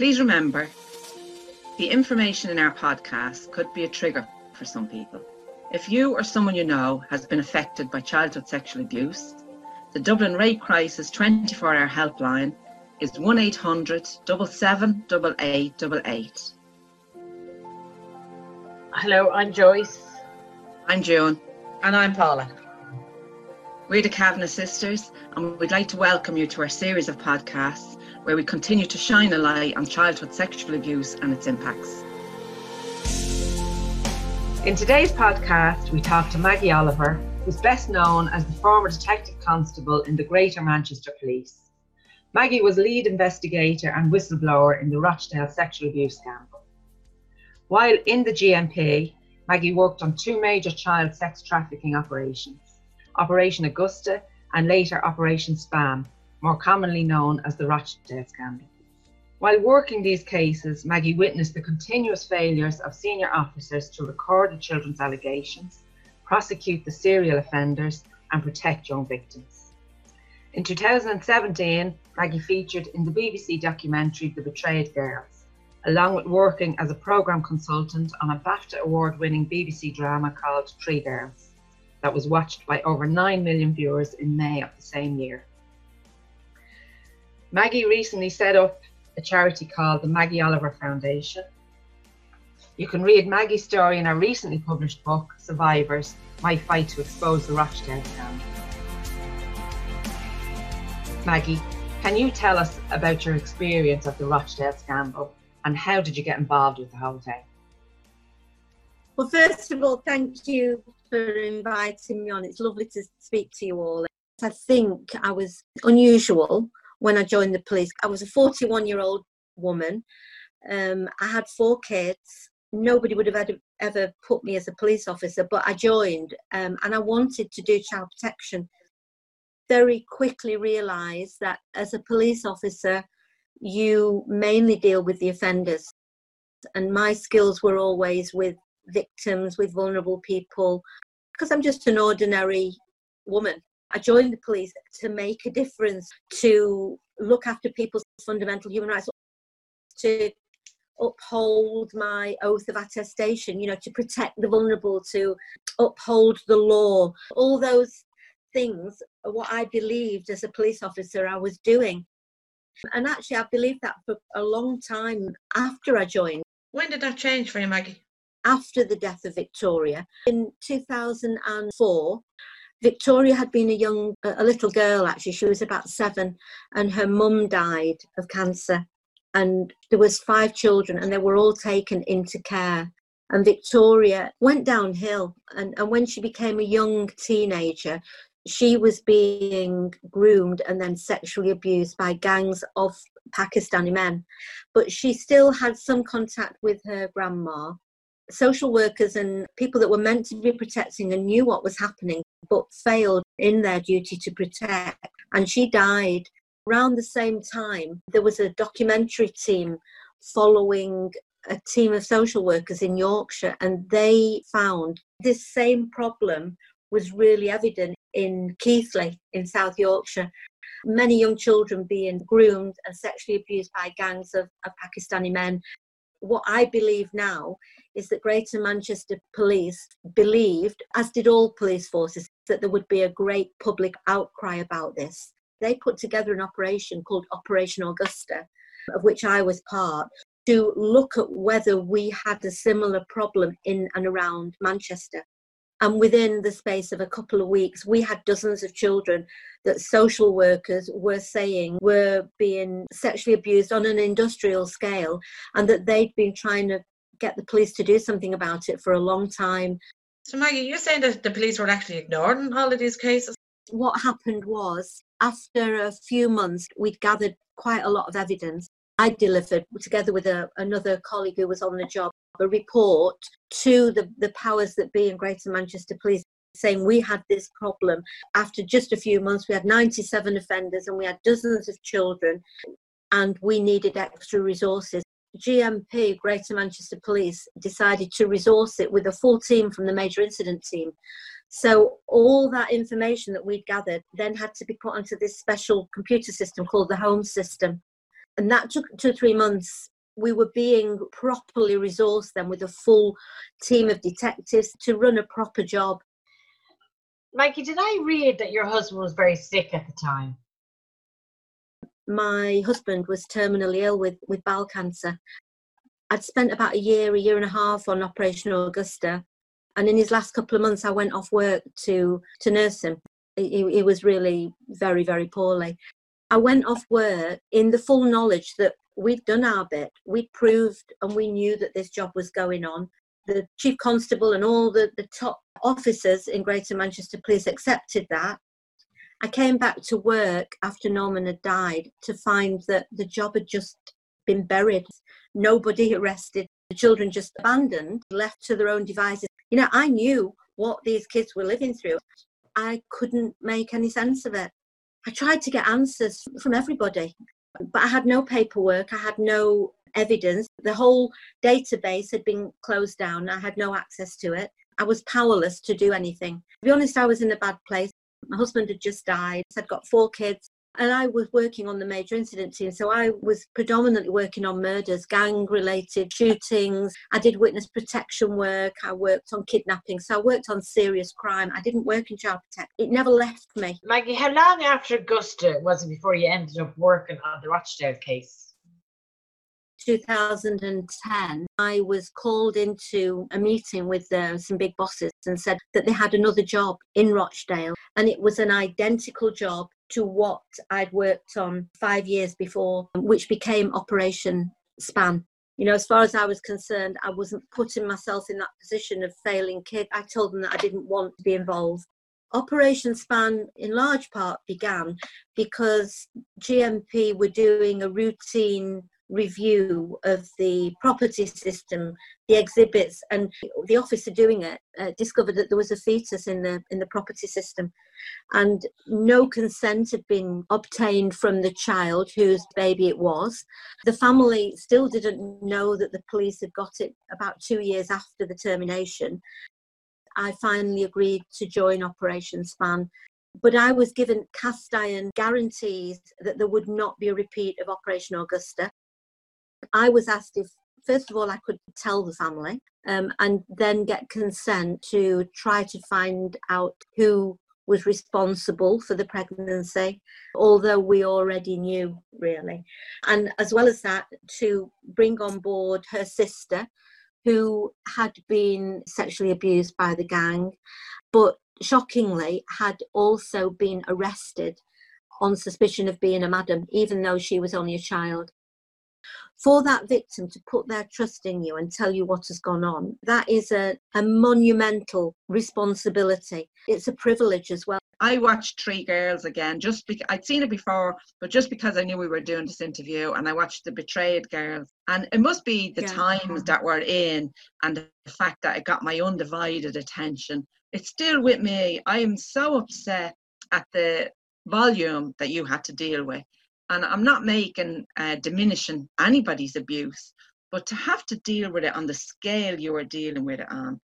Please remember the information in our podcast could be a trigger for some people. If you or someone you know has been affected by childhood sexual abuse, the Dublin Rape Crisis 24 hour helpline is 1800 778888. Hello, I'm Joyce. I'm June. And I'm Paula. We're the Kavanagh Sisters, and we'd like to welcome you to our series of podcasts where we continue to shine a light on childhood sexual abuse and its impacts. In today's podcast, we talk to Maggie Oliver, who's best known as the former detective constable in the Greater Manchester Police. Maggie was lead investigator and whistleblower in the Rochdale sexual abuse scandal. While in the GMP, Maggie worked on two major child sex trafficking operations Operation Augusta and later Operation Spam, more commonly known as the Rochdale scandal. While working these cases, Maggie witnessed the continuous failures of senior officers to record the children's allegations, prosecute the serial offenders, and protect young victims. In 2017, Maggie featured in the BBC documentary The Betrayed Girls, along with working as a programme consultant on a BAFTA award winning BBC drama called Three Girls, that was watched by over 9 million viewers in May of the same year. Maggie recently set up a charity called the Maggie Oliver Foundation. You can read Maggie's story in our recently published book, Survivors My Fight to Expose the Rochdale Scandal. Maggie, can you tell us about your experience of the Rochdale scandal and how did you get involved with the whole thing? Well, first of all, thank you for inviting me on. It's lovely to speak to you all. I think I was unusual when I joined the police. I was a 41 year old woman. Um, I had four kids. Nobody would have ever, ever put me as a police officer, but I joined um, and I wanted to do child protection. Very quickly realised that as a police officer, you mainly deal with the offenders. And my skills were always with victims, with vulnerable people, because I'm just an ordinary woman. I joined the police to make a difference, to look after people's fundamental human rights, to uphold my oath of attestation, you know, to protect the vulnerable, to uphold the law. All those things are what I believed as a police officer I was doing. And actually, I believed that for a long time after I joined. When did that change for you, Maggie? After the death of Victoria. In 2004, Victoria had been a young, a little girl actually. She was about seven, and her mum died of cancer. And there was five children, and they were all taken into care. And Victoria went downhill. And, and when she became a young teenager, she was being groomed and then sexually abused by gangs of Pakistani men. But she still had some contact with her grandma. Social workers and people that were meant to be protecting and knew what was happening but failed in their duty to protect. And she died around the same time. There was a documentary team following a team of social workers in Yorkshire, and they found this same problem was really evident in Keighley in South Yorkshire. Many young children being groomed and sexually abused by gangs of, of Pakistani men. What I believe now is that Greater Manchester Police believed, as did all police forces, that there would be a great public outcry about this. They put together an operation called Operation Augusta, of which I was part, to look at whether we had a similar problem in and around Manchester. And within the space of a couple of weeks, we had dozens of children that social workers were saying were being sexually abused on an industrial scale and that they'd been trying to get the police to do something about it for a long time. So, Maggie, you're saying that the police were actually ignoring all of these cases? What happened was, after a few months, we'd gathered quite a lot of evidence. I delivered, together with a, another colleague who was on the job, a report to the, the powers that be in Greater Manchester Police saying we had this problem. After just a few months, we had 97 offenders and we had dozens of children, and we needed extra resources. GMP, Greater Manchester Police, decided to resource it with a full team from the major incident team. So all that information that we'd gathered then had to be put onto this special computer system called the HOLMES system. And that took two, or three months. We were being properly resourced then with a full team of detectives to run a proper job. Maggie, did I read that your husband was very sick at the time? My husband was terminally ill with, with bowel cancer. I'd spent about a year, a year and a half on Operation Augusta. And in his last couple of months, I went off work to, to nurse him. He, he was really very, very poorly. I went off work in the full knowledge that we'd done our bit. We'd proved and we knew that this job was going on. The chief constable and all the, the top officers in Greater Manchester Police accepted that. I came back to work after Norman had died to find that the job had just been buried. Nobody arrested. The children just abandoned, left to their own devices. You know, I knew what these kids were living through. I couldn't make any sense of it. I tried to get answers from everybody, but I had no paperwork, I had no evidence. The whole database had been closed down, I had no access to it. I was powerless to do anything. To be honest, I was in a bad place. My husband had just died, I'd got four kids and I was working on the major incident team. So I was predominantly working on murders, gang related shootings. I did witness protection work. I worked on kidnapping. So I worked on serious crime. I didn't work in child protection. It never left me. Maggie, how long after Augusta was it before you ended up working on the Rochdale case? 2010, I was called into a meeting with uh, some big bosses and said that they had another job in Rochdale and it was an identical job to what I'd worked on five years before, which became Operation Span. You know, as far as I was concerned, I wasn't putting myself in that position of failing kid. I told them that I didn't want to be involved. Operation Span, in large part, began because GMP were doing a routine review of the property system, the exhibits, and the officer doing it uh, discovered that there was a fetus in the in the property system, and no consent had been obtained from the child whose baby it was. The family still didn't know that the police had got it about two years after the termination. I finally agreed to join Operation Span but I was given cast iron guarantees that there would not be a repeat of Operation Augusta. I was asked if, first of all, I could tell the family um, and then get consent to try to find out who was responsible for the pregnancy, although we already knew really. And as well as that, to bring on board her sister, who had been sexually abused by the gang, but shockingly had also been arrested on suspicion of being a madam, even though she was only a child for that victim to put their trust in you and tell you what has gone on, that is a, a monumental responsibility. It's a privilege as well. I watched Three Girls again just because I'd seen it before, but just because I knew we were doing this interview and I watched The Betrayed Girls. And it must be the yeah. times that we're in and the fact that it got my undivided attention. It's still with me. I am so upset at the volume that you had to deal with and I'm not making uh, diminishing anybody's abuse, but to have to deal with it on the scale you are dealing with it on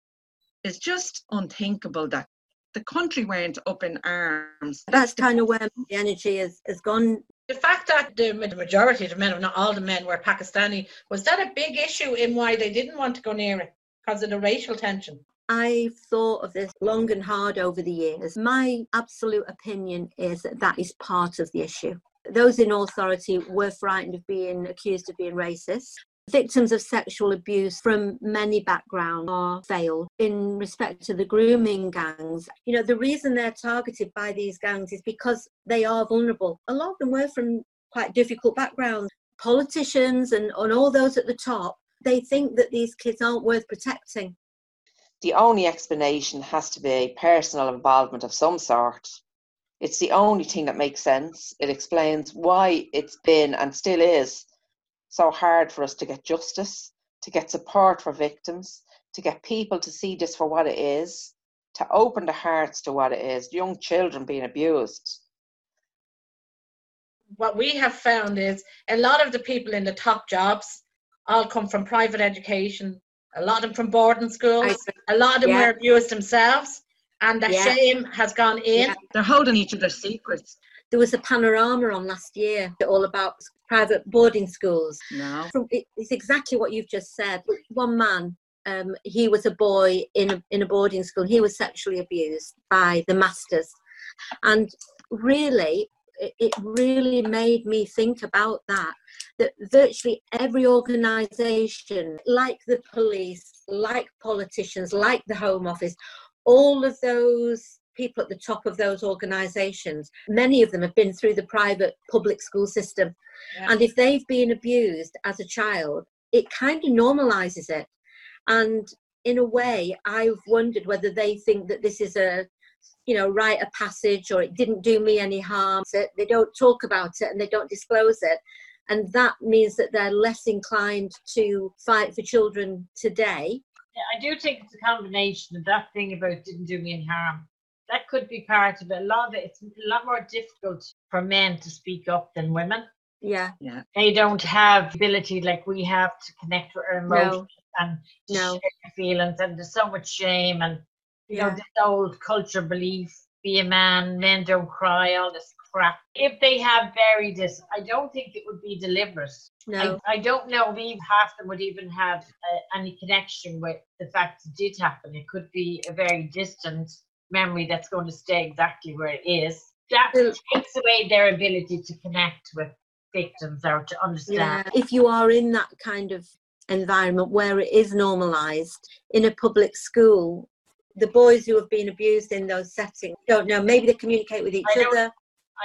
is just unthinkable that the country went up in arms. That's kind of where the energy has, has gone. The fact that the, the majority of the men, if not all the men, were Pakistani, was that a big issue in why they didn't want to go near it because of the racial tension? I've thought of this long and hard over the years. My absolute opinion is that that is part of the issue. Those in authority were frightened of being accused of being racist. Victims of sexual abuse from many backgrounds are failed. in respect to the grooming gangs. You know, the reason they're targeted by these gangs is because they are vulnerable. A lot of them were from quite difficult backgrounds. Politicians and, and all those at the top, they think that these kids aren't worth protecting. The only explanation has to be personal involvement of some sort it's the only thing that makes sense. It explains why it's been and still is so hard for us to get justice, to get support for victims, to get people to see this for what it is, to open their hearts to what it is, young children being abused. What we have found is a lot of the people in the top jobs all come from private education, a lot of them from boarding schools, a lot of them yeah. were abused themselves and the yeah. shame has gone in. Yeah. They're holding each other's secrets. There was a panorama on last year all about private boarding schools. No. From, it's exactly what you've just said. One man, um, he was a boy in a, in a boarding school. He was sexually abused by the masters, and really, it, really made me think about that. That virtually every organisation, like the police, like politicians, like the Home Office, all of those people at the top of those organisations, many of them have been through the private public school system. Yeah. And if they've been abused as a child, it kind of normalises it. And in a way, I've wondered whether they think that this is a, you know, rite of passage or it didn't do me any harm. So they don't talk about it and they don't disclose it. And that means that they're less inclined to fight for children today. Yeah, I do think it's a combination of that thing about didn't do me any harm that could be part of it. A lot of it, it's a lot more difficult for men to speak up than women. Yeah. Yeah. They don't have ability like we have to connect with our emotions and to No. share their feelings. And there's so much shame and you know Yeah. this old culture belief: be a man, men don't cry, all this crap. If they have buried it I don't think it would be deliberate. No. I, I don't know if even half them would even have uh, any connection with the fact it did happen. It could be a very distant memory that's going to stay exactly where it is. That takes away their ability to connect with victims or to understand. If you are in that kind of environment where it is normalized in a public school, the boys who have been abused in those settings don't know. Maybe they communicate with each other.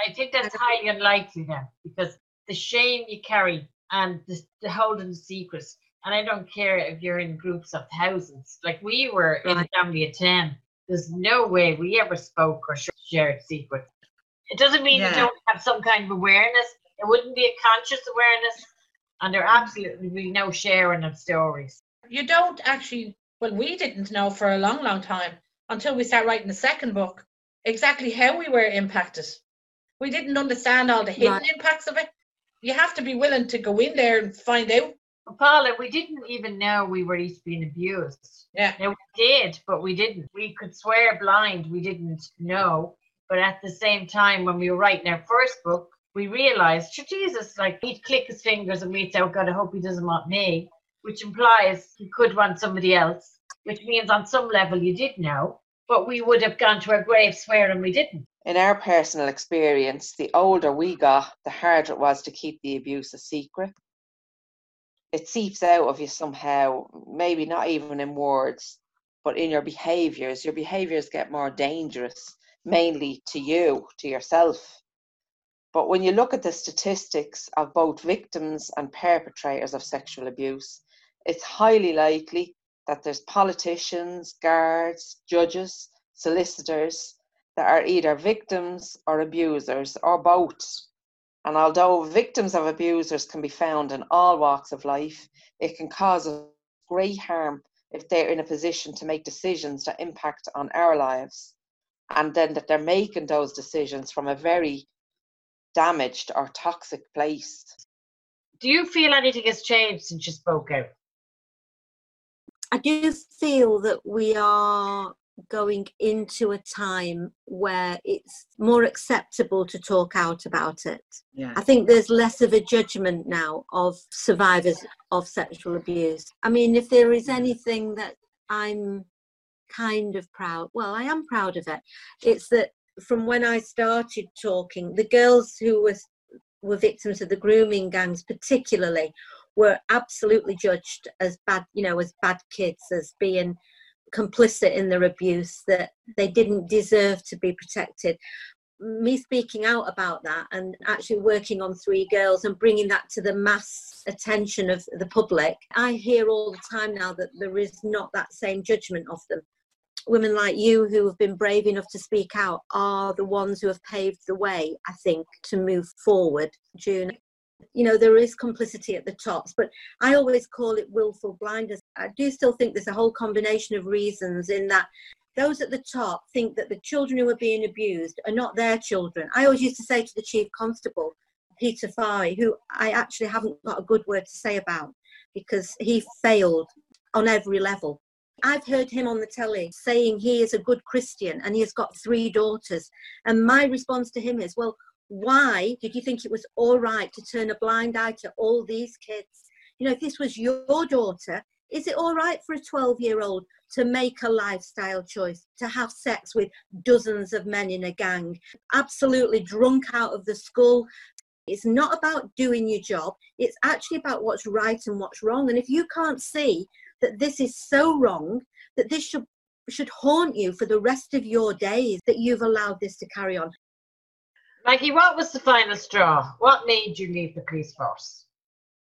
I think that's highly unlikely now because the shame you carry and the, the holding secrets. And I don't care if you're in groups of thousands. Like we were in a family of 10. There's no way we ever spoke or shared secrets. It doesn't mean Yeah. you don't have some kind of awareness. It wouldn't be a conscious awareness. And there absolutely be no sharing of stories. You don't actually, well, we didn't know for a long, long time until we start writing the second book exactly how we were impacted. We didn't understand all the hidden Right. impacts of it. You have to be willing to go in there and find out. But Paula, we didn't even know we were each being abused. Yeah. Now, we did, but we didn't. We could swear blind we didn't know. But at the same time, when we were writing our first book, we realized, sure, Jesus, like he'd click his fingers and we'd say, oh God, I hope he doesn't want me, which implies he could want somebody else, which means on some level you did know, but we would have gone to our grave swearing we didn't. In our personal experience, the older we got, the harder it was to keep the abuse a secret. It seeps out of you somehow, maybe not even in words, but in your behaviors. Your behaviors get more dangerous, mainly to you, to yourself. But when you look at the statistics of both victims and perpetrators of sexual abuse, it's highly likely that there's politicians, guards, judges, solicitors that are either victims or abusers or both. And although victims of abusers can be found in all walks of life, it can cause us great harm if they're in a position to make decisions that impact on our lives. And then that they're making those decisions from a very damaged or toxic place. Do you feel anything has changed since you spoke out? I do feel that we are going into a time where it's more acceptable to talk out about it. Yeah. I think there's less of a judgment now of survivors of sexual abuse. I mean, if there is mm. anything that I'm kind of proud, well, I am proud of it. It's that from when I started talking, the girls who were were victims of the grooming gangs, particularly, were absolutely judged as bad, you know, as bad kids, as being complicit in their abuse, that they didn't deserve to be protected. Me speaking out about that and actually working on three girls and bringing that to the mass attention of the public, I hear all the time now that there is not that same judgment of them. Women like you who have been brave enough to speak out are the ones who have paved the way, I think, to move forward. June, you know, there is complicity at the tops, but I always call it willful blindness. I do still think there's a whole combination of reasons in that those at the top think that the children who are being abused are not their children. I always used to say to the chief constable, Peter Fahy, who I actually haven't got a good word to say about because he failed on every level. I've heard him on the telly saying he is a good Christian and he has got three daughters. And my response to him is, well, Why did you think it was all right to turn a blind eye to all these kids? You know, if this was your daughter, is it all right for a 12 year old to make a lifestyle choice, to have sex with dozens of men in a gang, absolutely drunk out of the school? It's not about doing your job, it's actually about what's right and what's wrong. And if you can't see that this is so wrong, that this should should haunt you for the rest of your days that you've allowed this to carry on. Maggie, what was the final straw? What made you leave the police force?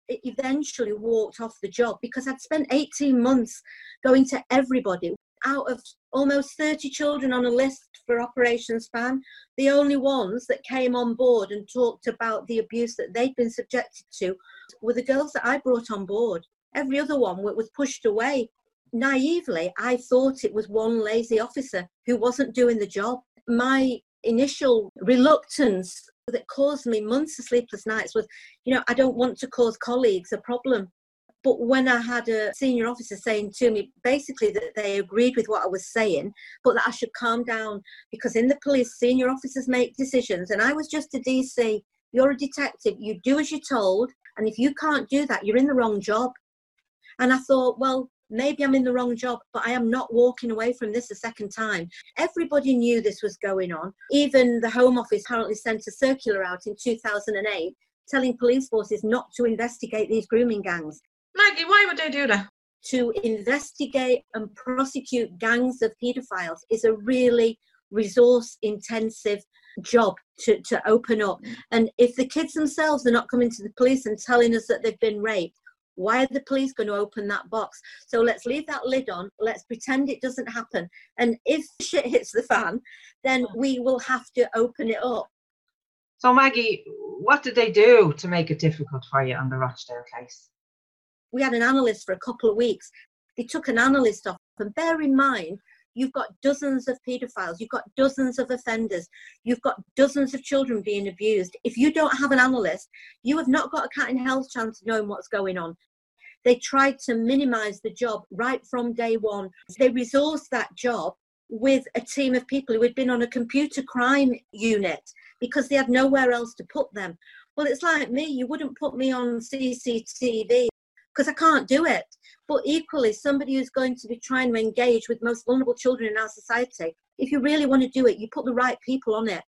It eventually walked off the job because I'd spent 18 months going to everybody. Out of almost 30 children on a list for Operation Span, the only ones that came on board and talked about the abuse that they'd been subjected to were the girls that I brought on board. Every other one was pushed away naively, I thought it was one lazy officer who wasn't doing the job. My initial reluctance that caused me months of sleepless nights was, you know, I don't want to cause colleagues a problem. But when I had a senior officer saying to me basically that they agreed with what I was saying, but that I should calm down because in the police, senior officers make decisions, and I was just a DC. You're a detective, you do as you're told, and if you can't do that, you're in the wrong job. And I thought, well, maybe I'm in the wrong job, but I am not walking away from this a second time. Everybody knew this was going on. Even the Home Office apparently sent a circular out in 2008 telling police forces not to investigate these grooming gangs. Maggie, why would they do that? To investigate and prosecute gangs of paedophiles is a really resource intensive job to, to open up. And if the kids themselves are not coming to the police and telling us that they've been raped, why are the police going to open that box? So let's leave that lid on. Let's pretend it doesn't happen. And if shit hits the fan, then mm. we will have to open it up. So, Maggie, what did they do to make it difficult for you on the Rochdale case? We had an analyst for a couple of weeks. They took an analyst off. And bear in mind, you've got dozens of paedophiles, you've got dozens of offenders, you've got dozens of children being abused. If you don't have an analyst, you have not got a cat in hell's chance of knowing what's going on. They tried to minimize the job right from day one. They resourced that job with a team of people who had been on a computer crime unit because they had nowhere else to put them. Well, it's like me, you wouldn't put me on CCTV because I can't do it. But equally, somebody who's going to be trying to engage with most vulnerable children in our society, if you really want to do it, you put the right people on it.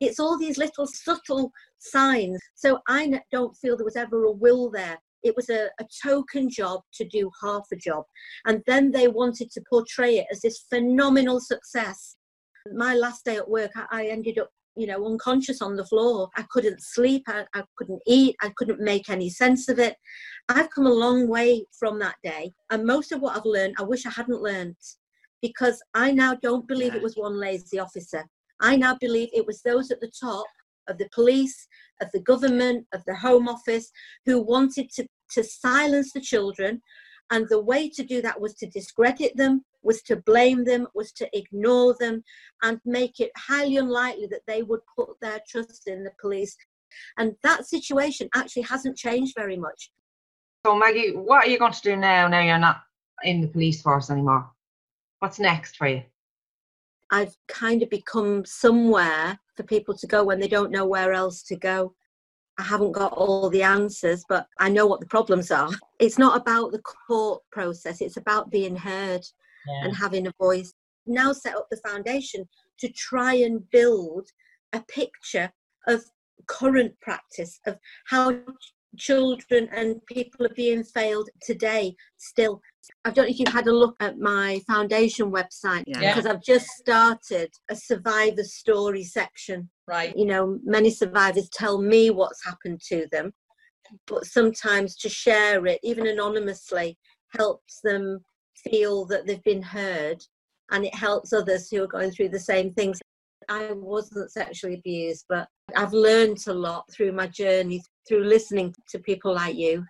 It's all these little subtle signs. So I don't feel there was ever a will there it was a, a token job to do half a job. And then they wanted to portray it as this phenomenal success. My last day at work, I, I ended up you know, unconscious on the floor. I couldn't sleep, I, I, couldn't eat, I couldn't make any sense of it. I've come a long way from that day. And most of what I've learned, I wish I hadn't learned because I now don't believe it was one lazy officer. I now believe it was those at the top of the police, of the government, of the Home Office, who wanted to, to silence the children. And the way to do that was to discredit them, was to blame them, was to ignore them, and make it highly unlikely that they would put their trust in the police. And that situation actually hasn't changed very much. So, Maggie, what are you going to do now? Now you're not in the police force anymore. What's next for you? I've kind of become somewhere for people to go when they don't know where else to go. I haven't got all the answers, but I know what the problems are. It's not about the court process, it's about being heard yeah. and having a voice. Now set up the foundation to try and build a picture of current practice, of how children and people are being failed today still. I don't know if you've had a look at my foundation website yeah. because I've just started a survivor story section. Right. You know, many survivors tell me what's happened to them, but sometimes to share it, even anonymously, helps them feel that they've been heard and it helps others who are going through the same things. I wasn't sexually abused, but I've learned a lot through my journey, through listening to people like you.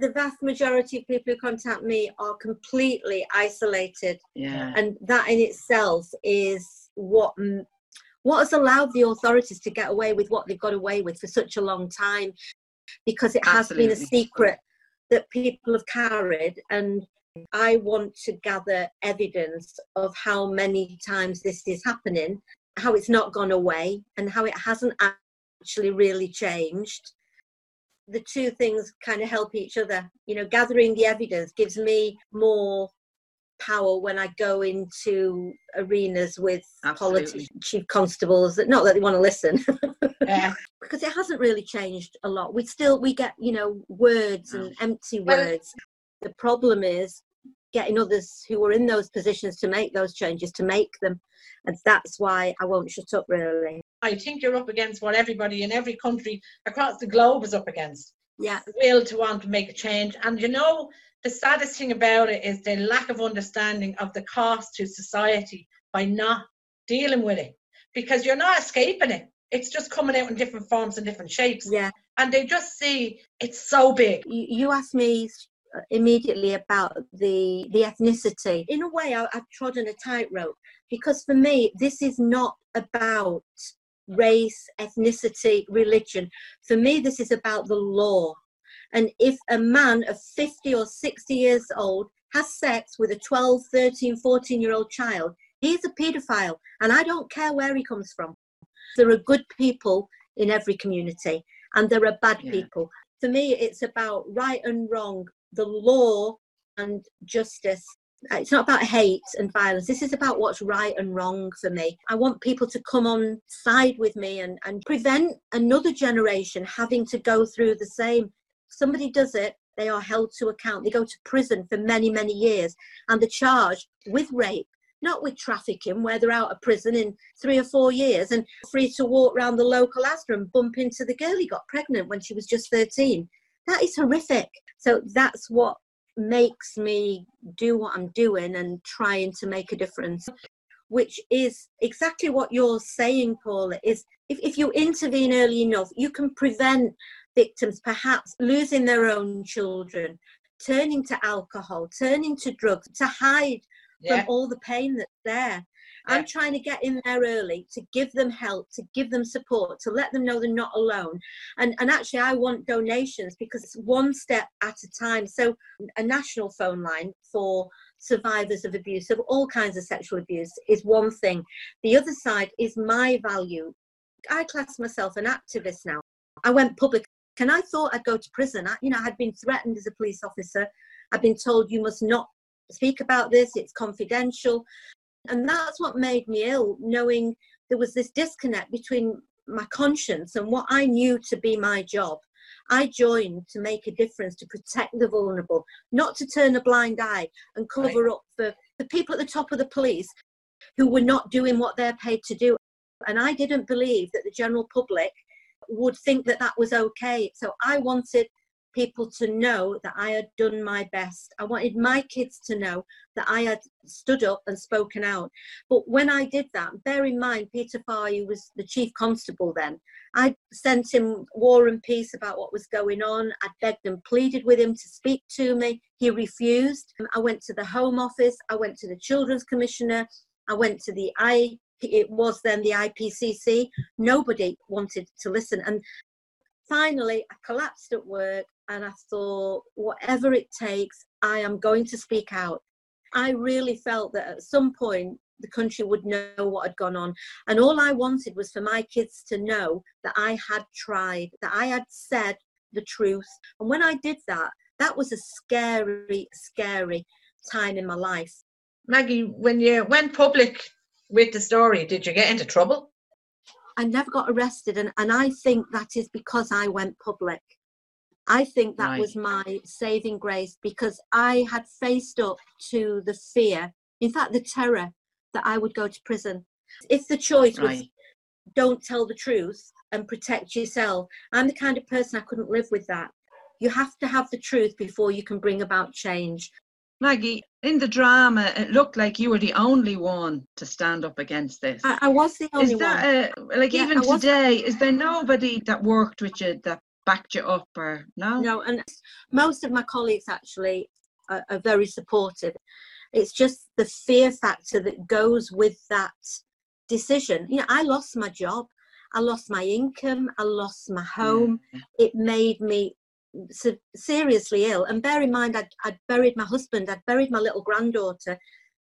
The vast majority of people who contact me are completely isolated. Yeah. And that in itself is what what has allowed the authorities to get away with what they've got away with for such a long time because it has Absolutely. been a secret that people have carried and I want to gather evidence of how many times this is happening how it's not gone away and how it hasn't actually really changed. The two things kind of help each other. You know, gathering the evidence gives me more power when I go into arenas with politicians, chief constables. That not that they want to listen, yeah. because it hasn't really changed a lot. We still we get you know words and mm. empty words. the problem is getting others who are in those positions to make those changes to make them, and that's why I won't shut up. Really, I think you're up against what everybody in every country across the globe is up against. Yeah, the will to want to make a change, and you know the saddest thing about it is the lack of understanding of the cost to society by not dealing with it. Because you're not escaping it. It's just coming out in different forms and different shapes. Yeah. And they just see it's so big. You, asked me uh, immediately about the the ethnicity. In a way I, i've trodden a tightrope. Because for me this is not about race ethnicity religion for me this is about the law and if a man of 50 or 60 years old has sex with a 12, 13, 14 year old child, he's a paedophile. And I don't care where he comes from. There are good people in every community and there are bad yeah. people. For me, it's about right and wrong, the law and justice. Uh, it's not about hate and violence. This is about what's right and wrong for me. I want people to come on side with me and, and prevent another generation having to go through the same somebody does it, they are held to account. They go to prison for many, many years and they're charged with rape, not with trafficking, where they're out of prison in three or four years and free to walk around the local Asda and bump into the girl he got pregnant when she was just 13. That is horrific. So that's what makes me do what I'm doing and trying to make a difference which is exactly what you're saying, Paula, is if, if you intervene early enough, you can prevent victims perhaps losing their own children, turning to alcohol, turning to drugs to hide yeah. from all the pain that's there. I'm trying to get in there early to give them help, to give them support, to let them know they're not alone. And, and actually, I want donations because it's one step at a time. So, a national phone line for survivors of abuse, of all kinds of sexual abuse, is one thing. The other side is my value. I class myself an activist now. I went public and I thought I'd go to prison. I, you know, I had been threatened as a police officer. I'd been told you must not speak about this, it's confidential. And that's what made me ill, knowing there was this disconnect between my conscience and what I knew to be my job. I joined to make a difference, to protect the vulnerable, not to turn a blind eye and cover right. up for the people at the top of the police who were not doing what they're paid to do. And I didn't believe that the general public would think that that was okay. So I wanted people to know that I had done my best. I wanted my kids to know that I had stood up and spoken out. But when I did that, bear in mind, Peter Fahy, was the chief constable then, I sent him war and peace about what was going on. I begged and pleaded with him to speak to me. He refused. I went to the Home Office, I went to the Children's Commissioner, I went to the I it was then the IPCC. Nobody wanted to listen. And finally, I collapsed at work and I thought, whatever it takes, I am going to speak out. I really felt that at some point the country would know what had gone on. And all I wanted was for my kids to know that I had tried, that I had said the truth. And when I did that, that was a scary, scary time in my life. Maggie, when you went public with the story, did you get into trouble? I never got arrested, and, and I think that is because I went public. I think that right. was my saving grace because I had faced up to the fear, in fact, the terror that I would go to prison. If the choice right. was don't tell the truth and protect yourself, I'm the kind of person I couldn't live with that. You have to have the truth before you can bring about change. Maggie, in the drama, it looked like you were the only one to stand up against this. I, I was the only one. is that one. A, like yeah, even today, is there nobody that worked with you that backed you up or no? No, and most of my colleagues actually are, are very supportive. It's just the fear factor that goes with that decision. You know, I lost my job. I lost my income. I lost my home. Yeah. It made me seriously ill. And bear in mind, I'd, I'd buried my husband, I'd buried my little granddaughter.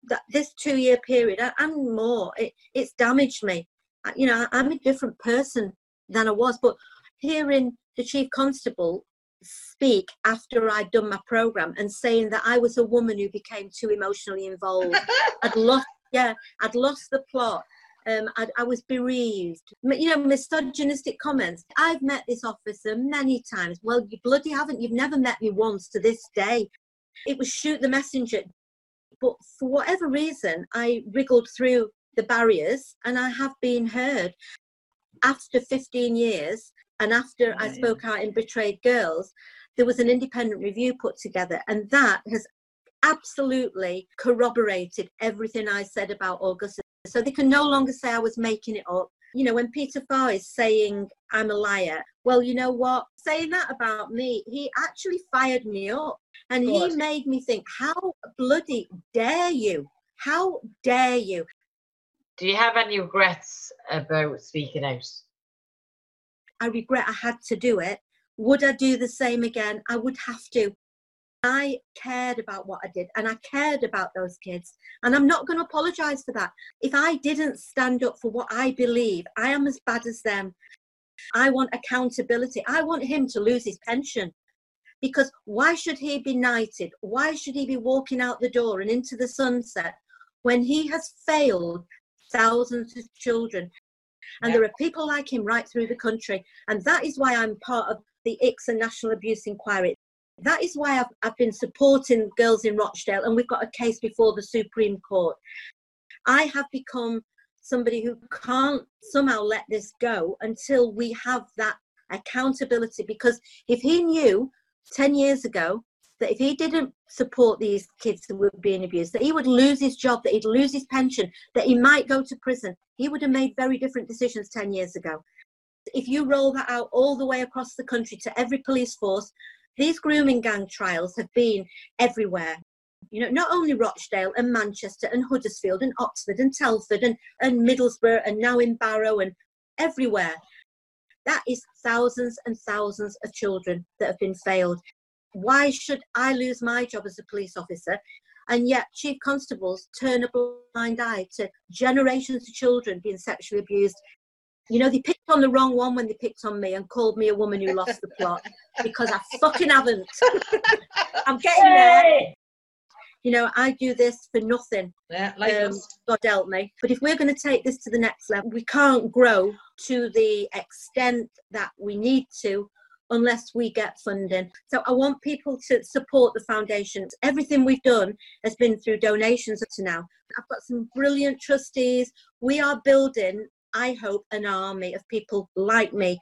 That this two year period and more, it, it's damaged me. You know, I'm a different person than I was. But hearing the chief constable speak after I'd done my program and saying that I was a woman who became too emotionally involved. I'd lost, yeah, I'd lost the plot. Um, I, I was bereaved. You know, misogynistic comments. I've met this officer many times. Well, you bloody haven't. You've never met me once to this day. It was shoot the messenger. But for whatever reason, I wriggled through the barriers and I have been heard. After 15 years, and after I spoke out in Betrayed Girls, there was an independent review put together, and that has absolutely corroborated everything I said about Augusta. So they can no longer say I was making it up. You know, when Peter Fahy is saying I'm a liar, well, you know what? Saying that about me, he actually fired me up and he made me think, how bloody dare you? How dare you? Do you have any regrets about speaking out? I regret I had to do it. Would I do the same again? I would have to. I cared about what I did and I cared about those kids. And I'm not going to apologize for that. If I didn't stand up for what I believe, I am as bad as them. I want accountability. I want him to lose his pension. Because why should he be knighted? Why should he be walking out the door and into the sunset when he has failed thousands of children? And there are people like him right through the country. And that is why I'm part of the ICSA National Abuse Inquiry. That is why I've, I've been supporting girls in Rochdale, and we've got a case before the Supreme Court. I have become somebody who can't somehow let this go until we have that accountability. Because if he knew 10 years ago that if he didn't support these kids who were being abused, that he would lose his job, that he'd lose his pension, that he might go to prison. He would have made very different decisions 10 years ago. If you roll that out all the way across the country to every police force, these grooming gang trials have been everywhere. You know, not only Rochdale and Manchester and Huddersfield and Oxford and Telford and, and Middlesbrough and now in Barrow and everywhere. That is thousands and thousands of children that have been failed why should I lose my job as a police officer? And yet, chief constables turn a blind eye to generations of children being sexually abused. You know, they picked on the wrong one when they picked on me and called me a woman who lost the plot because I fucking haven't. I'm getting there. You know, I do this for nothing. Yeah, like um, God help me. But if we're going to take this to the next level, we can't grow to the extent that we need to unless we get funding. So I want people to support the foundation. Everything we've done has been through donations up to now. I've got some brilliant trustees. We are building, I hope, an army of people like me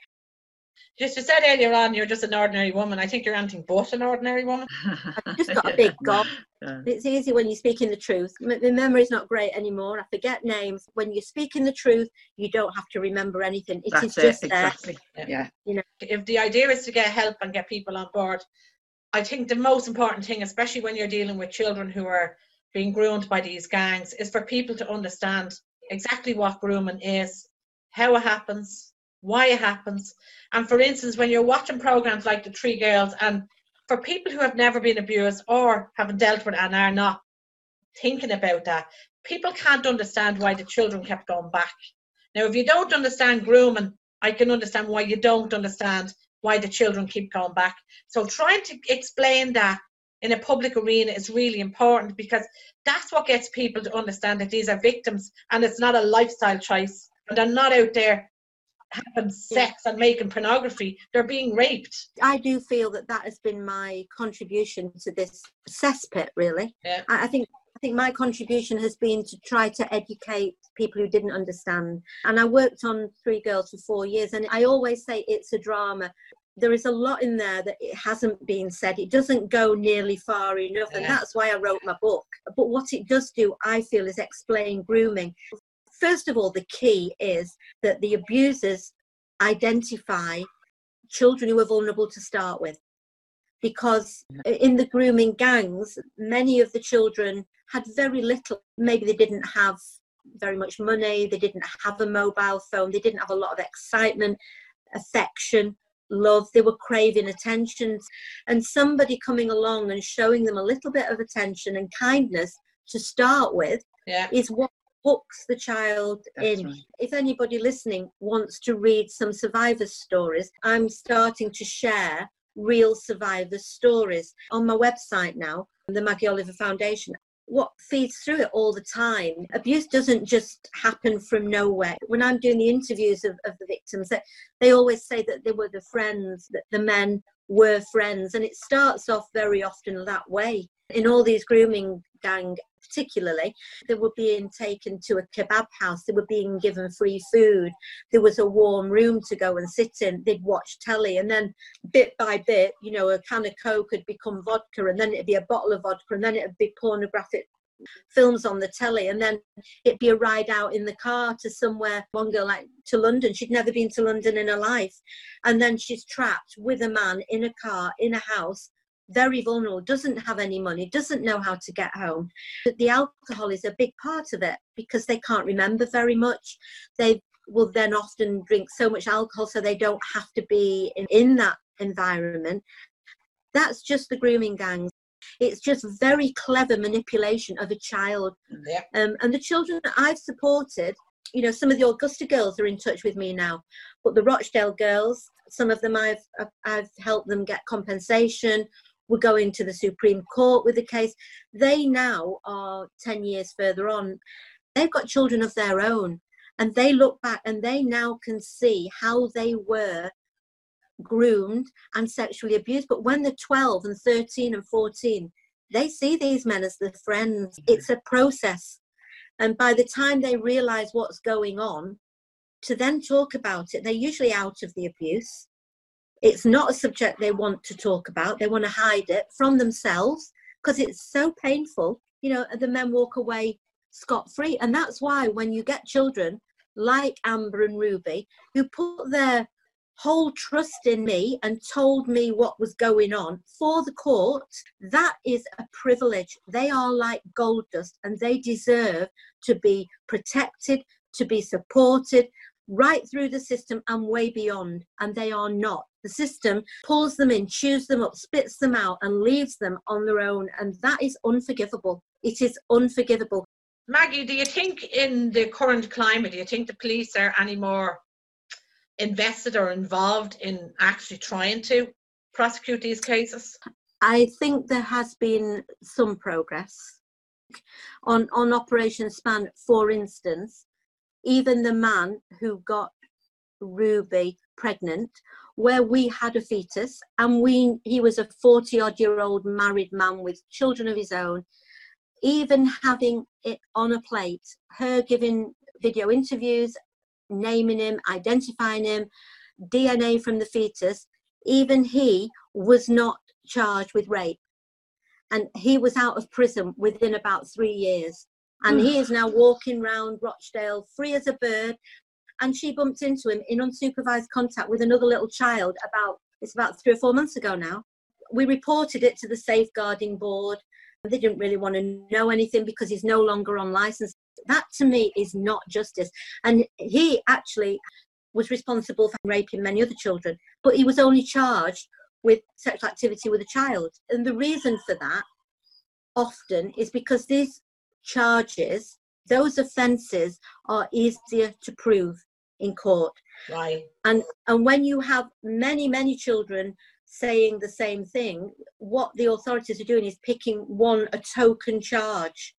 just you said earlier on you're just an ordinary woman. I think you're anything but an ordinary woman. I've just got a big gob. Yeah. It's easy when you're speaking the truth. My, my memory's not great anymore. I forget names. When you're speaking the truth, you don't have to remember anything. It That's is just it, there. exactly. Yeah. yeah. You know. If the idea is to get help and get people on board, I think the most important thing, especially when you're dealing with children who are being groomed by these gangs, is for people to understand exactly what grooming is, how it happens, why it happens. And for instance, when you're watching programs like The Three Girls, and for people who have never been abused or haven't dealt with it and are not thinking about that, people can't understand why the children kept going back. Now, if you don't understand grooming, I can understand why you don't understand why the children keep going back. So trying to explain that in a public arena is really important because that's what gets people to understand that these are victims and it's not a lifestyle choice. And they're not out there having sex and making pornography they're being raped i do feel that that has been my contribution to this cesspit really yeah. I, I think I think my contribution has been to try to educate people who didn't understand. And I worked on Three Girls for four years, and I always say it's a drama. There is a lot in there that it hasn't been said. It doesn't go nearly far enough, and that's why I wrote my book. But what it does do, I feel, is explain grooming first of all, the key is that the abusers identify children who are vulnerable to start with. Because mm-hmm. in the grooming gangs, many of the children had very little. Maybe they didn't have very much money, they didn't have a mobile phone, they didn't have a lot of excitement, affection, love, they were craving attention. And somebody coming along and showing them a little bit of attention and kindness to start with yeah. is what hooks the child That's in. right. If anybody listening wants to read some survivor stories, I'm starting to share real survivor stories on my website now, the Maggie Oliver Foundation. What feeds through it all the time? Abuse doesn't just happen from nowhere. When I'm doing the interviews of, of the victims, they, they always say that they were the friends, that the men were friends, and it starts off very often that way. In all these grooming gang particularly, they were being taken to a kebab house, they were being given free food, there was a warm room to go and sit in, they'd watch telly, and then bit by bit, you know, a can of Coke had become vodka, and then it'd be a bottle of vodka, and then it'd be pornographic films on the telly, and then it'd be a ride out in the car to somewhere. One girl, like to London, she'd never been to London in her life, and then she's trapped with a man in a car in a house very vulnerable, doesn't have any money, doesn't know how to get home. But the alcohol is a big part of it because they can't remember very much. They will then often drink so much alcohol so they don't have to be in, in that environment. That's just the grooming gangs. It's just very clever manipulation of a child. Yeah. Um, and the children that I've supported, you know, some of the Augusta girls are in touch with me now, but the Rochdale girls, some of them I've I've, I've helped them get compensation we're going to the Supreme Court with the case. They now are 10 years further on. They've got children of their own and they look back and they now can see how they were groomed and sexually abused. But when they're 12 and 13 and 14, they see these men as their friends. Mm-hmm. It's a process. And by the time they realize what's going on, to then talk about it, they're usually out of the abuse it's not a subject they want to talk about. They want to hide it from themselves because it's so painful. You know, the men walk away scot free. And that's why when you get children like Amber and Ruby who put their whole trust in me and told me what was going on for the court, that is a privilege. They are like gold dust and they deserve to be protected, to be supported right through the system and way beyond. And they are not. The system pulls them in, chews them up, spits them out, and leaves them on their own. And that is unforgivable. It is unforgivable. Maggie, do you think in the current climate, do you think the police are any more invested or involved in actually trying to prosecute these cases? I think there has been some progress. On, on Operation Spam, for instance, even the man who got Ruby pregnant where we had a fetus and we he was a 40 odd year old married man with children of his own. Even having it on a plate her giving video interviews naming him identifying him dna from the fetus even he was not charged with rape. And he was out of prison within about three years. And he is now walking round rochdale free as a bird and she bumped into him in unsupervised contact with another little child about it's about three or four months ago now. We reported it to the safeguarding board. They didn't really want to know anything because he's no longer on license. That to me is not justice. And he actually was responsible for raping many other children but he was only charged with sexual activity with a child. And the reason for that often is because these charges those offences are easier to prove in court. Right. And and when you have many many children saying the same thing, what the authorities are doing is picking one a token charge.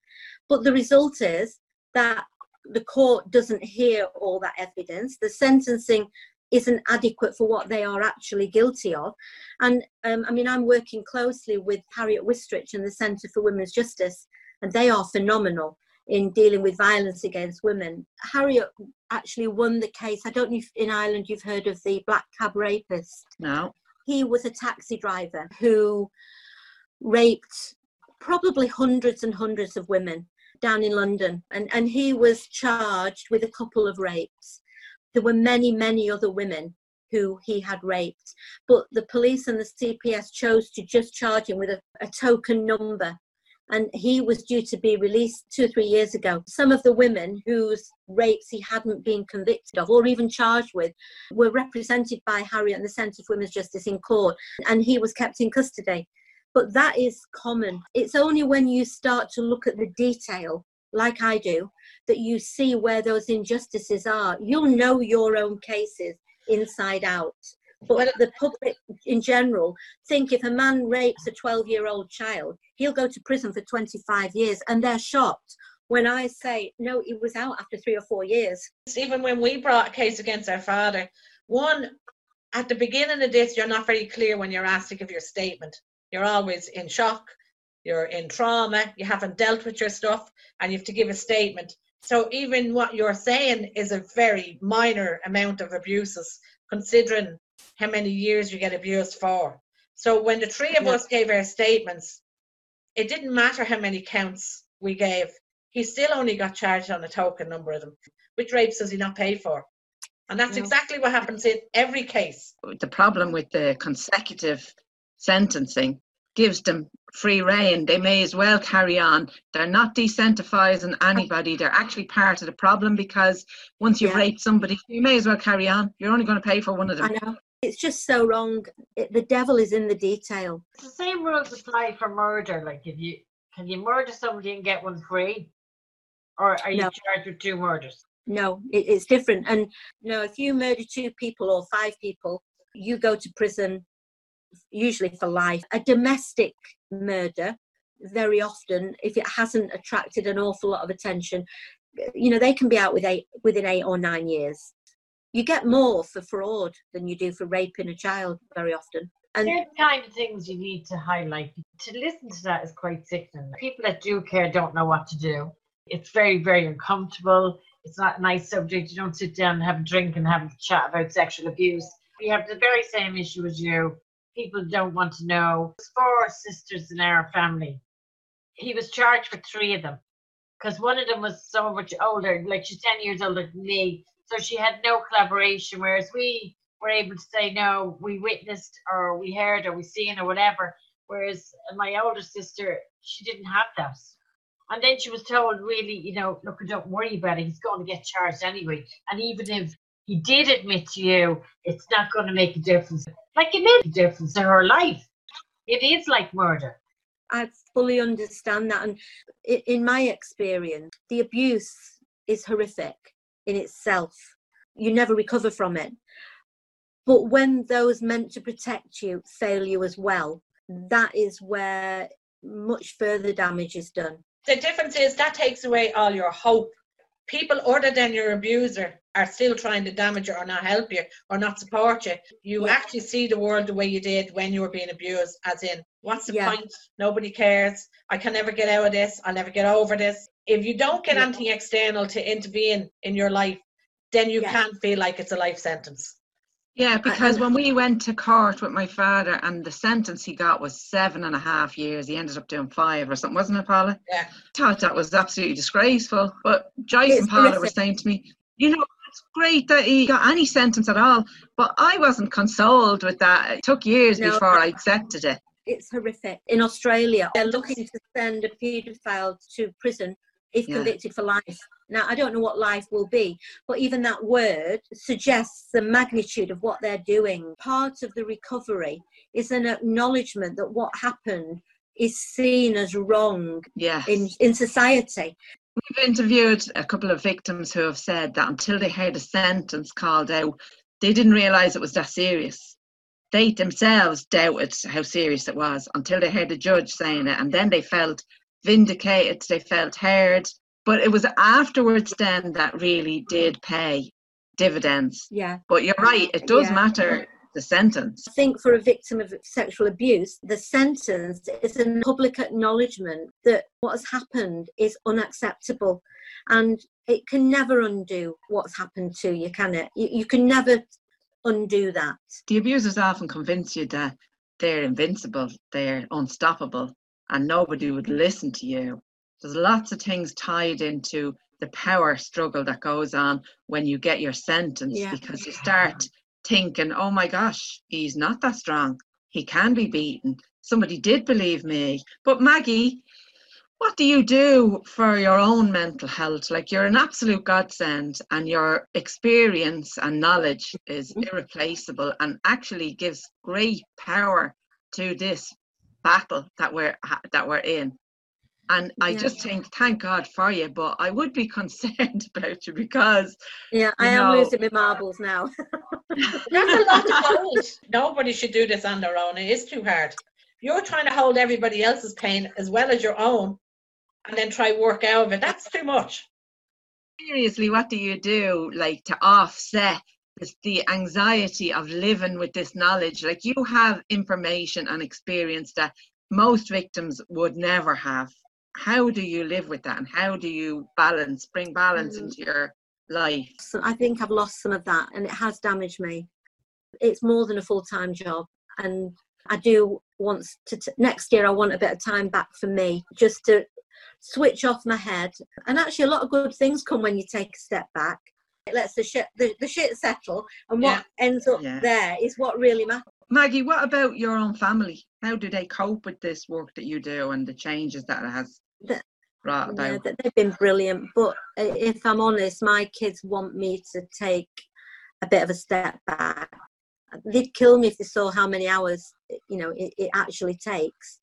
But the result is that the court doesn't hear all that evidence. The sentencing isn't adequate for what they are actually guilty of. And um, I mean, I'm working closely with Harriet Wistrich and the Centre for Women's Justice, and they are phenomenal in dealing with violence against women. Harriet actually won the case. I don't know if in Ireland you've heard of the black cab rapist. No. He was a taxi driver who raped probably hundreds and hundreds of women down in London. And, and he was charged with a couple of rapes. There were many, many other women who he had raped. But the police and the CPS chose to just charge him with a, a token number and he was due to be released two or three years ago. Some of the women whose rapes he hadn't been convicted of or even charged with were represented by Harriet and the Centre for Women's Justice in court, and he was kept in custody. But that is common. It's only when you start to look at the detail like I do, that you see where those injustices are. You'll know your own cases inside out. But the public in general think if a man rapes a 12 year old child, he'll go to prison for 25 years and they're shocked when I say, no, he was out after three or four years. Even when we brought a case against our father, one, at the beginning of this, you're not very clear when you're asked to give your statement. You're always in shock, you're in trauma, you haven't dealt with your stuff, and you have to give a statement. So even what you're saying is a very minor amount of abuses, considering how many years you get abused for. So when the three of yeah. us gave our statements, it didn't matter how many counts we gave. He still only got charged on a token number of them. Which rapes does he not pay for? And that's no. exactly what happens in every case. The problem with the consecutive sentencing gives them free reign. They may as well carry on. They're not decentivizing anybody. They're actually part of the problem because once you've yeah. raped somebody, you may as well carry on. You're only going to pay for one of them. I know. It's just so wrong. It, the devil is in the detail. It's the same rules apply for murder. Like if you can you murder somebody and get one free, or are you no. charged with two murders? No, it, it's different. And you know, if you murder two people or five people, you go to prison usually for life. A domestic murder, very often, if it hasn't attracted an awful lot of attention, you know, they can be out with eight, within eight or nine years. You get more for fraud than you do for raping a child very often. And They're the kind of things you need to highlight. To listen to that is quite sickening. People that do care don't know what to do. It's very, very uncomfortable. It's not a nice subject. You don't sit down and have a drink and have a chat about sexual abuse. We have the very same issue as you people don't want to know. There's four sisters in our family. He was charged for three of them because one of them was so much older, like she's 10 years older than me. So she had no collaboration, whereas we were able to say, no, we witnessed or we heard or we seen or whatever. Whereas my older sister, she didn't have that. And then she was told, really, you know, look, don't worry about it. He's going to get charged anyway. And even if he did admit to you, it's not going to make a difference. Like it made a difference in her life. It is like murder. I fully understand that. And in my experience, the abuse is horrific in itself. You never recover from it. But when those meant to protect you fail you as well, that is where much further damage is done. The difference is that takes away all your hope people other than your abuser are still trying to damage you or not help you or not support you. You yeah. actually see the world the way you did when you were being abused, as in, what's the yeah. point? Nobody cares. I can never get out of this. I'll never get over this. If you don't get yeah. anything external to intervene in your life, then you can't feel like it's a life sentence. Yeah, because when we went to court with my father and the sentence he got was seven and a half years, he ended up doing five or something, wasn't it, Paula? Yeah. Thought that was absolutely disgraceful. But Joyce it's and Paula were saying to me, you know, it's great that he got any sentence at all, but I wasn't consoled with that. It took years no, before I accepted it. It's horrific. In Australia, they're looking to send a paedophile to prison if yeah. convicted for life. Now, I don't know what life will be, but even that word suggests the magnitude of what they're doing. Part of the recovery is an acknowledgement that what happened is seen as wrong yes. in, in society. We've interviewed a couple of victims who have said that until they heard a sentence called out, they didn't realise it was that serious. They themselves doubted how serious it was until they heard the judge saying it, and then they felt vindicated, they felt heard. But it was afterwards then that really did pay dividends. Yeah. But you're right, it does yeah. matter the sentence. I think for a victim of sexual abuse, the sentence is a public acknowledgement that what has happened is unacceptable and it can never undo what's happened to you, can it? You, you can never undo that. The abusers often convince you that they're invincible, they're unstoppable, and nobody would listen to you. There's lots of things tied into the power struggle that goes on when you get your sentence yeah. because you start thinking, oh my gosh, he's not that strong. He can be beaten. Somebody did believe me. But Maggie, what do you do for your own mental health? Like you're an absolute godsend, and your experience and knowledge is mm-hmm. irreplaceable and actually gives great power to this battle that we're that we're in. And I Yeah. just think, thank God for you, but I would be concerned about you because Yeah, I You am know- losing my marbles now. That's a lot to hold. Nobody should do this on their own. It is too hard. You're trying to hold everybody else's pain as well as your own and then try work out of it. That's too much. seriously, what do you do like to offset this, the anxiety of living with this knowledge? Like you have information and experience that most victims would never have. How do you live with that and how do you balance, bring balance Mm. into your life? So I think I've lost some of that and it has damaged me. It's more than a full time job. And I do want to, t- next year, I want a bit of time back for me just to switch off my head. And actually, a lot of good things come when you take a step back. It lets the shit, the, the shit settle. And what ends up Yeah. there is what really matters. Maggie, what about your own family? How do they cope with this work that you do and the changes that it has The- brought about? that they've been brilliant. But if I'm honest, my kids want me to take a bit of a step back. They'd kill me if they saw how many hours, you know, it, it actually takes.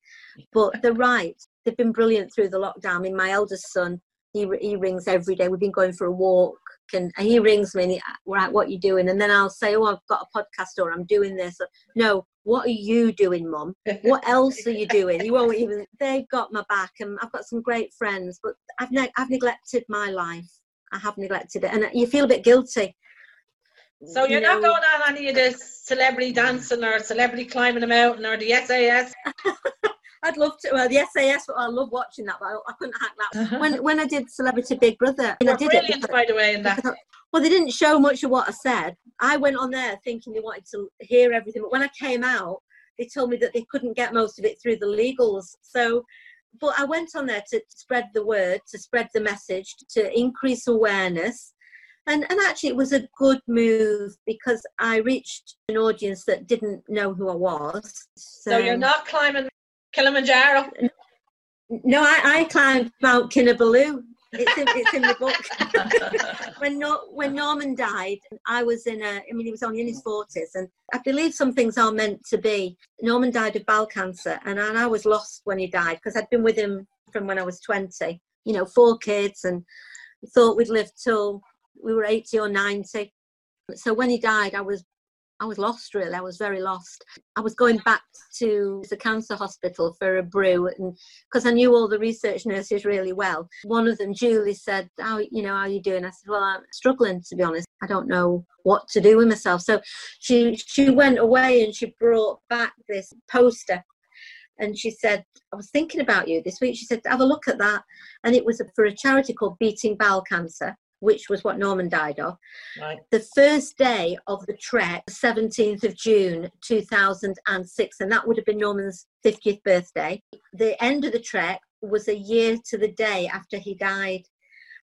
But they're right. They've been brilliant through the lockdown. I mean, my eldest son, he he rings every day. We've been going for a walk, and he rings me. And he, right, what you doing? And then I'll say, oh, I've got a podcast, or I'm doing this. No, what are you doing, mum? what else are you doing? You won't even. They've got my back, and I've got some great friends, but I've ne- I've neglected my life. I have neglected it, and you feel a bit guilty. So you're you not going on any of this celebrity dancing or celebrity climbing a mountain or the SAS. I'd love to. Well, the SAS, I love watching that, but I, I couldn't hack that. Uh-huh. When when I did Celebrity Big Brother, and I You're did it. brilliant, because- by the way, in that. well, they didn't show much of what I said. I went on there thinking they wanted to hear everything, but when I came out, they told me that they couldn't get most of it through the legals. So, but I went on there to spread the word, to spread the message, to increase awareness. And, and actually, it was a good move because I reached an audience that didn't know who I was. So, So you're not climbing Kilimanjaro. No, I, I climbed Mount Kinabalu. It's in, it's in the book. when Nor- when Norman died, I was in a. I mean, he was only in his forties, and I believe some things are meant to be. Norman died of bowel cancer, and, and I was lost when he died because I'd been with him from when I was twenty. You know, four kids, and thought we'd live till we were eighty or ninety. So when he died, I was I was lost really. I was very lost. I was going back to the cancer hospital for a brew, and because I knew all the research nurses really well. One of them, Julie, said, "How you know how are you doing?" I said, "Well, I'm struggling to be honest. I don't know what to do with myself." So she she went away and she brought back this poster, and she said, "I was thinking about you this week." She said, "Have a look at that," and it was for a charity called Beating Bowel Cancer. Which was what Norman died of Right. the first day of the trek, 17th of June 2006, and that would have been Norman's 50th birthday. The end of the trek was a year to the day after he died.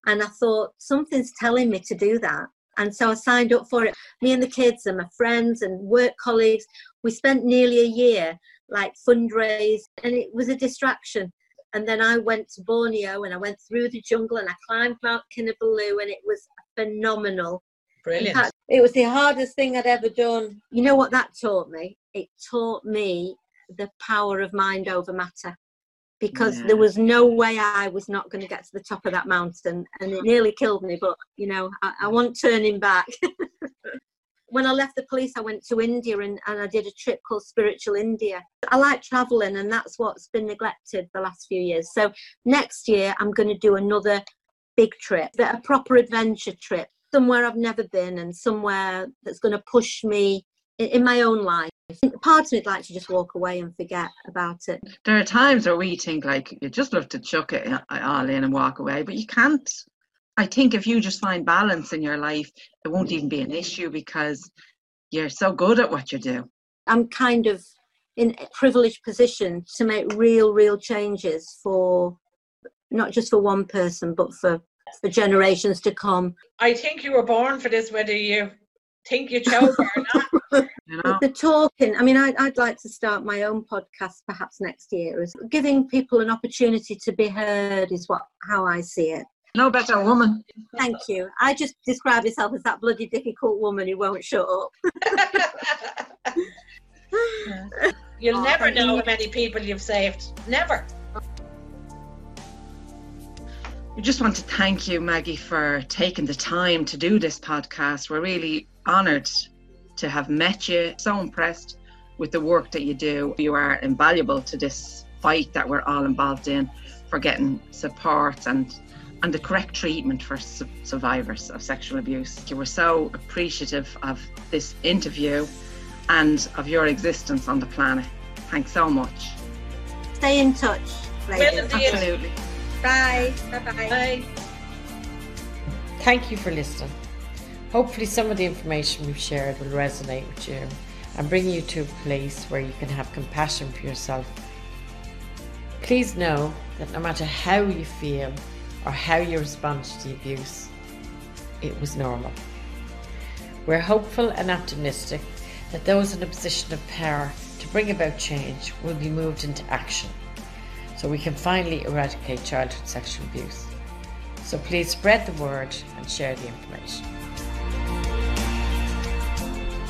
And I thought, something's telling me to do that. And so I signed up for it. Me and the kids and my friends and work colleagues, we spent nearly a year like fundraise, and it was a distraction. And then I went to Borneo and I went through the jungle and I climbed Mount Kinabalu, and it was phenomenal. Brilliant. fact, it was the hardest thing I'd ever done. You know what that taught me? It taught me the power of mind over matter because Yeah. there was no way I was not going to get to the top of that mountain and it nearly killed me. But, you know, I, I wasn't turning back. when I left the police, I went to India and, and I did a trip called Spiritual India. I like traveling and that's what's been neglected the last few years. So next year, I'm going to do another big trip, a proper adventure trip, somewhere I've never been and somewhere that's going to push me in, in my own life. Part of me'd like to just walk away and forget about it. There are times where we think like you just love to chuck it uh, all in and walk away, but you can't. I think if you just find balance in your life, it won't even be an issue because you're so good at what you do. I'm kind of in a privileged position to make real, real changes for not just for one person, but for for generations to come. I think you were born for this, whether you think you chose it or not. You know, The talking, I mean, I'd, I'd like to start my own podcast perhaps next year. Is giving people an opportunity to be heard is what how I see it. No better woman. Thank you. I just describe myself as that bloody difficult woman who won't shut up. You'll Oh, never know you. how many people you've saved. Never. We just want to thank you, Maggie, for taking the time to do this podcast. We're really honoured to have met you. So impressed with the work that you do. You are invaluable to this fight that we're all involved in for getting support and and the correct treatment for su- survivors of sexual abuse. You were so appreciative of this interview and of your existence on the planet. Thanks so much. Stay in touch. ladies. Well, Absolutely. Bye. Bye-bye. Bye. Thank you for listening. Hopefully, some of the information we've shared will resonate with you and bring you to a place where you can have compassion for yourself. Please know that no matter how you feel or how you respond to the abuse, it was normal. We're hopeful and optimistic that those in a position of power to bring about change will be moved into action so we can finally eradicate childhood sexual abuse. So please spread the word and share the information.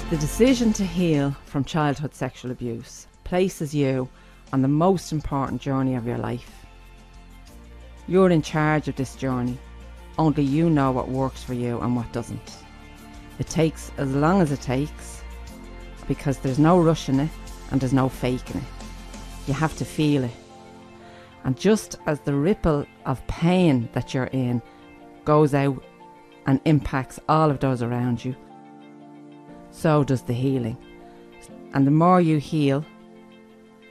The decision to heal from childhood sexual abuse places you on the most important journey of your life. You're in charge of this journey. Only you know what works for you and what doesn't. It takes as long as it takes because there's no rush in it and there's no faking it. You have to feel it. And just as the ripple of pain that you're in goes out and impacts all of those around you, so does the healing. And the more you heal,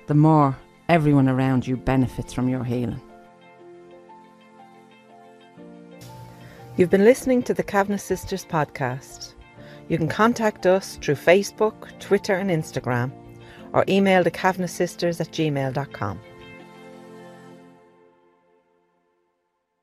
the more everyone around you benefits from your healing. You've been listening to the Kavanagh Sisters podcast. You can contact us through Facebook, Twitter, and Instagram, or email the Kavanagh Sisters at gmail.com.